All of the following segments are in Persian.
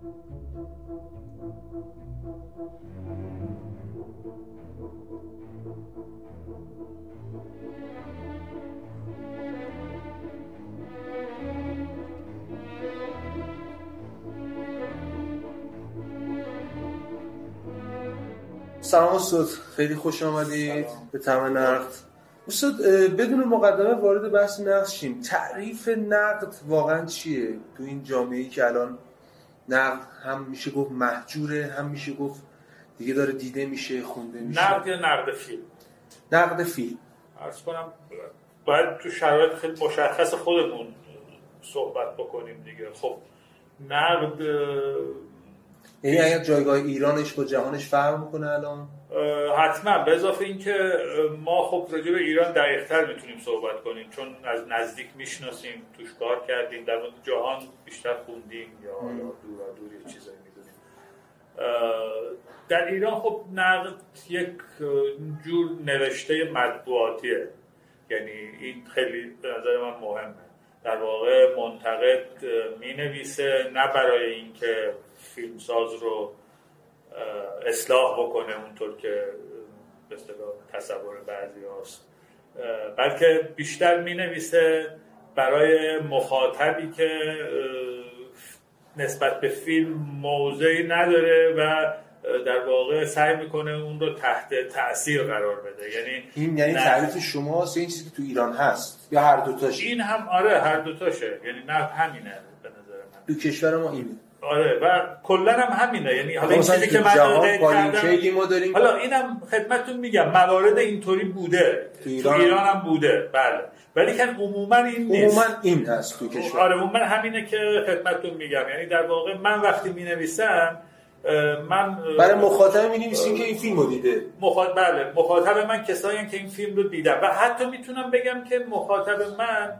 سلام استاد خیلی خوش آمدید. به تمام نقد. استاد بدون مقدمه وارد بحث نقد شیم. تعریف نقد واقعا چیه؟ تو این جامعه ای که الان نقد هم میشه گفت محجوره هم میشه گفت دیگه داره دیده میشه خونده میشه. نقد یا نقد فیلم نقد فیلم عرض کنم باید تو شرایط خیلی مشخص خودمون صحبت بکنیم دیگه. خب نقد یعنی اگر جایگاه ایرانش با جهانش فرق می‌کنه الان؟ حتما. به اضافه اینکه ما خب راجع به ایران دقیقتر می‌تونیم صحبت کنیم چون از نزدیک می‌شناسیم توش کار کردیم در مورد جهان بیشتر خوندیم یا حالا دورا دوری چیزایی می‌دونیم. در ایران خب نقد یک جور نوشته مطبوعاتیه. یعنی این خیلی به نظر من مهمه. در واقع منتقد می نویسه نه برای اینکه فیلمساز رو اصلاح بکنه اونطور که به تصور بعضی هاست. بلکه بیشتر می نویسه برای مخاطبی که نسبت به فیلم موضعی نداره و در واقع سعی می‌کنه اون رو تحت تاثیر قرار بده. یعنی این یعنی تعریف شما این چیزی که تو ایران هست؟ یا هر دوتاشه این هم آره هر دوتاشه. یعنی نه همینه به نظر من. تو کشور ما اینه. آره و کلا هم همینه. یعنی حالا این چیزی که من کردم ما داریم؟ حالا اینم خدمتتون میگم موارد اینطوری بوده. تو ایران, تو ایران؟ هم بوده بله. ولی که عموما این نیست. عموما این هست تو کشور. آره عموما همینه که خدمتتون میگم. یعنی در واقع من وقتی می نویسم من برای مخاطب می نویسیم که این فیلم رو دیده. مخاطب بله مخاطب من کسایی که این فیلم رو دیدن. و حتی می‌تونم بگم که مخاطب من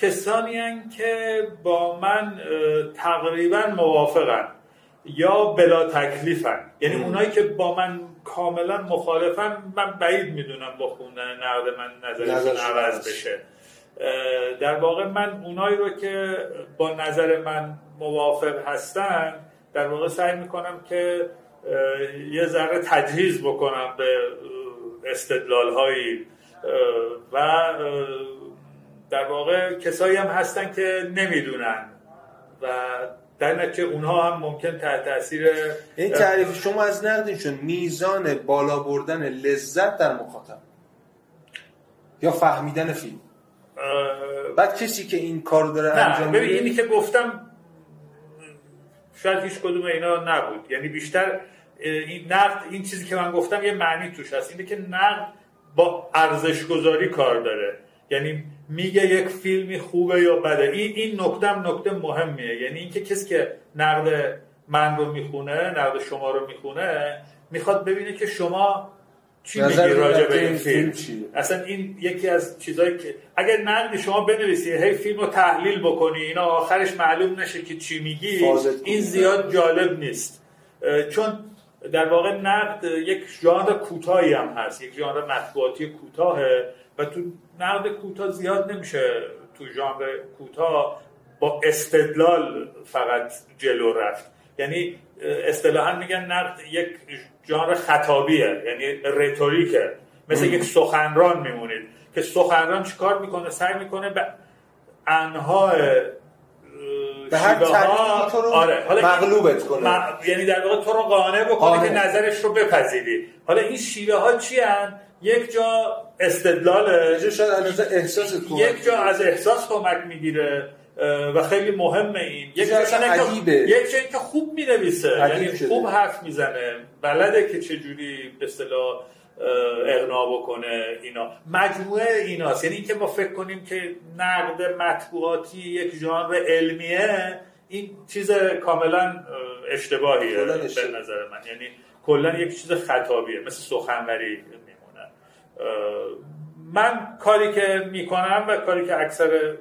کسانی هن که با من تقریبا موافقن یا بلا تکلیفن. یعنی اونایی که با من کاملا مخالفن من بعید می‌دونم با خوندن نقد من نظرشون عوض بشه. در واقع من اونایی رو که با نظر من موافق هستن در واقع سعی می‌کنم که یه ذره تجهیز بکنم به استدلال هایی و در واقع کسایی هم هستن که نمی‌دونن و در نتیجه اونها هم ممکن تحت تاثیر این تعریف شما از نقدشون میزان بالا بردن لذت در مخاطب یا فهمیدن فیلم. بعد کسی که این کار داره انجام میده اینی که گفتم شاید هیچ کدوم اینا نبود. یعنی بیشتر این نقد این چیزی که من گفتم یه معنی توش هست. اینه که نقد با ارزش گذاری کار داره. یعنی میگه یک فیلمی خوبه یا بده. این این نکته نکته مهمیه. یعنی اینکه کسی که نقد من رو می‌خونه نقد شما رو می‌خونه می‌خواد ببینه که شما چی میگی راجع به این فیلم. چی؟ اصلا این یکی از چیزایی که اگر نقد شما بنویسی هی فیلم رو تحلیل بکنی اینا آخرش معلوم نشه که چی میگی این زیاد جالب نیست. چون در واقع نقد یک ژانر کوتاهی هم هست. یک ژانر مطبوعاتی کوتاهه. و تو نقد کوتاه زیاد نمیشه. تو ژانر کوتاه با استدلال فقط جلو رفت. یعنی اصطلاحا میگن نقد یک ژانر خطابیه یعنی رتوریکه. مثل یک سخنران میمونید. که سخنران چیکار می‌کنه؟ سعی می‌کنه به انها به هر تو رو آره. مغلوبت کنه. یعنی در واقع تو رو قانع بکنه که نظرش رو بپذیری. حالا این شیوه ها چی هن؟ یک جا استدلال شاید از احساس یک جا از احساس کمک می‌گیره و خیلی مهمه این. یک جا یک جایی که خوب می نویسه یعنی خوب حرف می‌زنه. بلده که چجوری به اصطلاح اغنا بکنه اینا. مجموعه ایناست. یعنی اینکه ما فکر کنیم که نقد مطبوعاتی یک ژانر علمیه این چیز کاملا اشتباهیه به نظر من. یعنی کلا یک چیز خطابیه مثل سخنوری میمونه. من کاری که می‌کنم و کاری که اکثر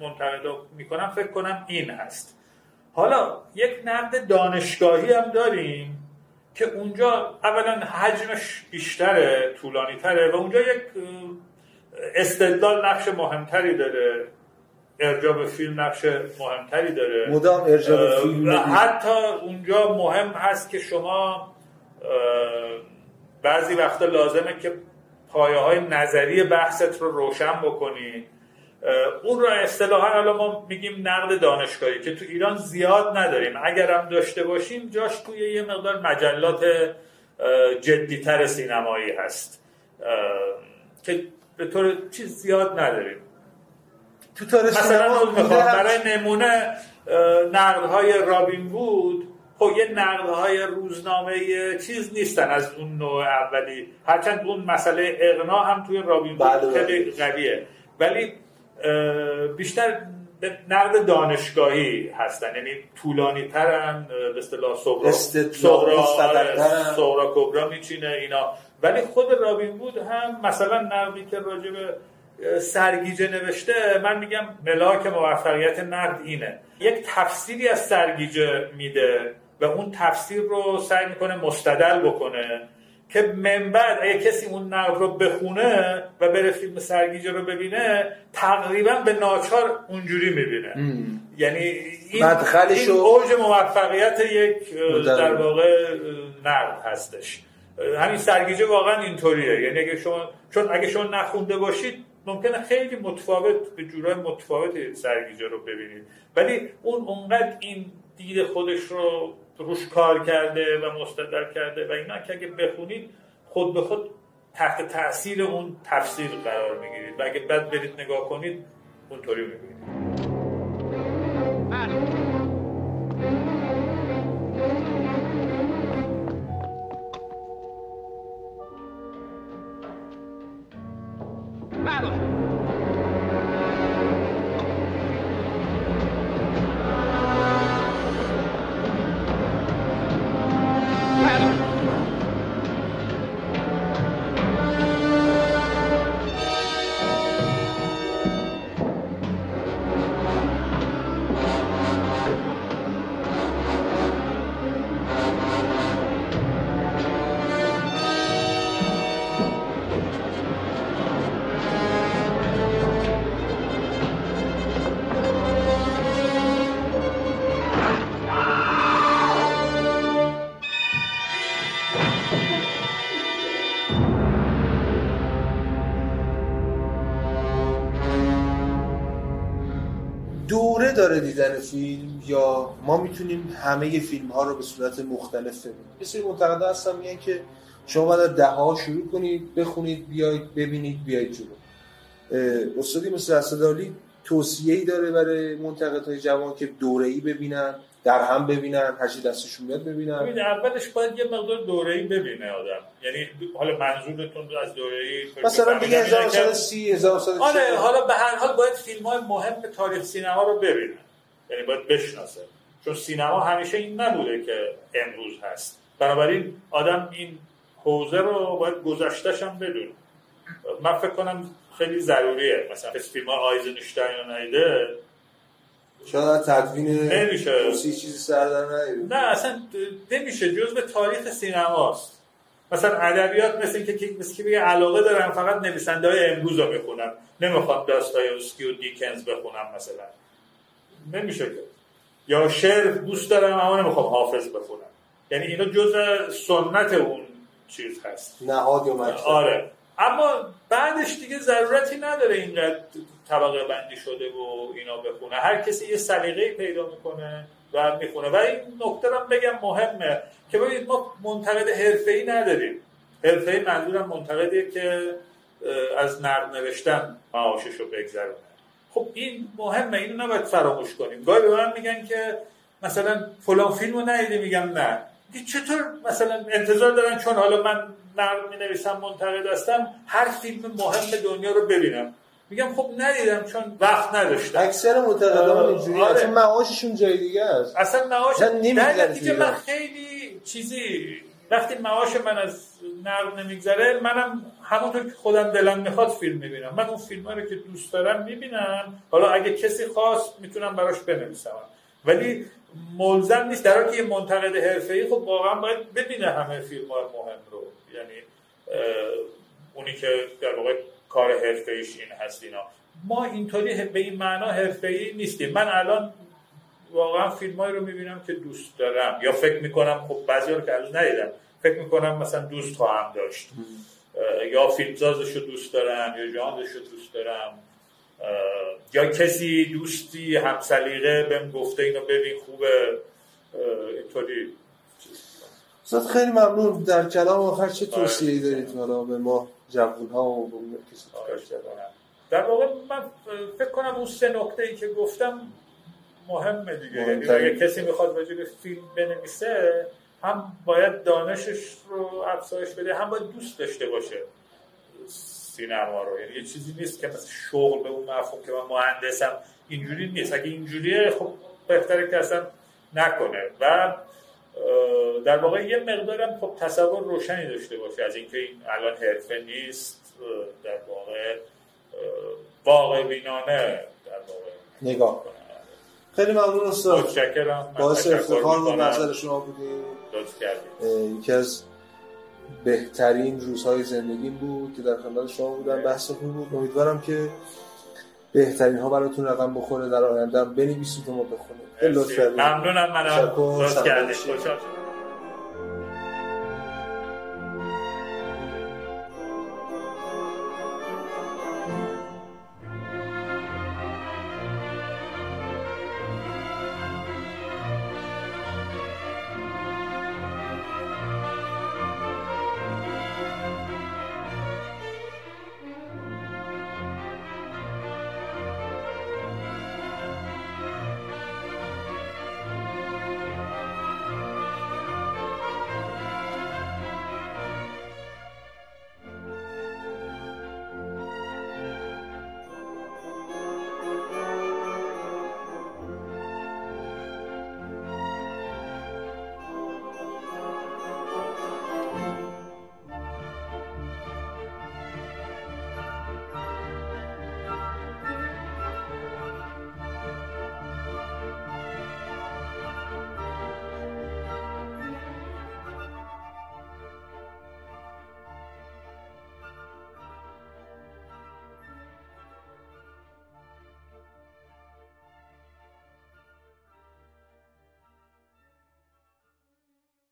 منتقدا می‌کنم فکر کنم این هست. حالا یک نقد دانشگاهی هم داریم. که اونجا اولا حجمش بیشتره طولانی تره و اونجا یک استدلال نقش مهمتری داره. ارجاع به فیلم نقش مهمتری داره. مدام ارجاع به فیلم حتی اونجا مهم هست که شما بعضی وقتا لازمه که پایه های نظری بحثت رو روشن بکنی. اون رو اصطلاحا الان ما میگیم نقد دانشگاهی که تو ایران زیاد نداریم. اگر هم داشته باشیم جاش توی یه مقدار مجلات جدیتر سینمایی هست. که به طور چیز زیاد نداریم. تو تاریخ مثلا برای نمونه های رابین بود خب یه های روزنامه چیز نیستن از اون نوع اولی. هرچند اون مسئله اقنا هم توی رابین بود بله، بله. خیلی قویه. ولی بیشتر نقد دانشگاهی هستن. یعنی طولانی ترن به اصطلاح سغرا سغرا کبرا میچینه اینا. ولی خود رابین بود هم مثلا نقدی که راجع به سرگیجه نوشته من میگم ملاک موفقیت نقد اینه. یک تفسیری از سرگیجه میده و اون تفسیر رو سعی می‌کنه مستدل بکنه. که من بعد اگه کسی اون نقد رو بخونه و بره فیلم سرگیجه رو ببینه تقریبا به ناچار اونجوری می‌بینه. یعنی این, این اوج موفقیت یک در واقع نقد هستش. همین سرگیجه واقعا اینطوریه. یعنی اگه شما چون اگه شما نخونده باشید ممکنه خیلی متفاوت به جورای متفاوتی سرگیجه رو ببینید. ولی اون اونقدر این دید خودش رو روش کار کرده و مستدر کرده و اینا که اگه بخونید خود به خود تحت تاثیر اون تفسیر قرار می‌گیرید. و اگه بعد برید نگاه کنید اونطوری می‌بینید. داره دیدن فیلم یا ما می‌تونیم همه فیلم ها رو به صورت مختلف ببینیم؟ یه سری منتقدا هستن میگن که شما باید ده ها شروع کنید بخونید بیاید ببینید بیاید جلو. استادی مثل اسدالی توصیه ای داره برای منتقدهای جوان که دوره ای ببینن. در هم ببینن هرچی دستشون میاد ببینن. ببین اولش باید یه مقدار دوره‌ای ببینه آدم. یعنی حالا منظورتون از دوره‌ای مثلا دیگه 1930 1940 آره حالا به هر حال باید فیلم های مهم تاریخ سینما رو ببینه یعنی باید بشناسه. چون سینما همیشه این نبوده که امروز هست. بنابراین آدم این حوزه رو باید گذشتهش هم بدونه. من فکر کنم خیلی ضروریه. مثلا فیلم ها آیزنشتاین رو نیده شاید تدوین نمیشه. چیزی سر در نه اصلا نمیشه. جز به تاریخ سینماست. مثلا ادبیات مثل که مثل که بگه علاقه دارم فقط نویسنده های امروز رو بخونم نمی‌خوام داستایوسکی و دیکنز بخونم مثلا. نمیشه که. یا شعر دوست دارم اما نمی‌خوام حافظ بخونم. یعنی اینا جز سنت اون چیز هست. نهاد یا آره. اما بعدش دیگه ضرورتی نداره اینقدر طبقه بندی شده و اینا بخونه. هر کسی یه سلیقه‌ای پیدا می‌کنه و می‌خونه. و این نکته رو بگم مهمه که ببینید ما منتقد حرفه‌ای نداریم. حرفه‌ای منظورم منتقدیه که از نقد نوشتن معاشش رو بگذرونه. خب این مهمه اینو نباید فراموش کنیم. گاهی به من میگن که مثلا فلان فیلمو ندیدی میگم نه. چطور مثلا انتظار دارن چون حالا من نقد می نویسم منتقد هستم هر فیلم مهم دنیا رو ببینم. میگم خب ندیدم چون وقت نداشتم. اکثر منتقدان اینجوری آره. معاششون جای دیگه است. اصلا معاش در نتیجه من خیلی چیزی وقتی معاش من از نقد نمیگذره منم همونطور که خودم دلم می‌خواد فیلم می‌بینم. من اون فیلم رو که دوست دارم می‌بینم. حالا اگه کسی خواست می‌تونم براش بنویسم. ولی ملزم نیست. در که یه منتقد حرفه‌ای خب واقعا باید ببینه همه فیلم های مهم رو. یعنی اونی که در واقع کار حرفه این هست اینا. ما اینطوری به این معنا حرفه‌ای نیستیم. من الان واقعا فیلمایی رو می‌بینم که دوست دارم. یا فکر می‌کنم خب بعضی رو که هنوز ندیدم فکر می‌کنم مثلا دوست خواهم داشت. یا فیلمسازش رو دوست دارم یا جانش رو دوست دارم. یا کسی دوستی همسلیقه بهم گفته اینو ببین خوبه. اینطوری استاد خیلی ممنون. در کلام آخر چه توصیه‌ای دارید حالا به ما جوون ها و کسی در واقع من فکر کنم اون سه نکته ای که گفتم مهمه دیگه. یعنی اگه کسی می‌خواد راجع به فیلم بنویسه هم باید دانشش رو افزایش بده هم باید دوست داشته باشه سینما رو. یعنی یه چیزی نیست که مثل شغل به اون مفهوم که من مهندسم اینجوری نیست. اگه اینجوریه خب بهتره که اصلا نکنه. و در واقع یه مقدارم خب تصور روشنی داشته باشه از اینکه این الان حرفه نیست در واقع واقع بینانه در واقع. نگاه. خیلی ممنون استاد. متشکرم. باعث افتخار و نظر شما بودیم یکی از بهترین روزهای زندگیم بود که در خدمت شما بودم. بحث خوب بود. امیدوارم که بهترین ها براتون رقم بخوره در آینده بنویسید و ما بخونیم. ممنونم منم. لطف کردید.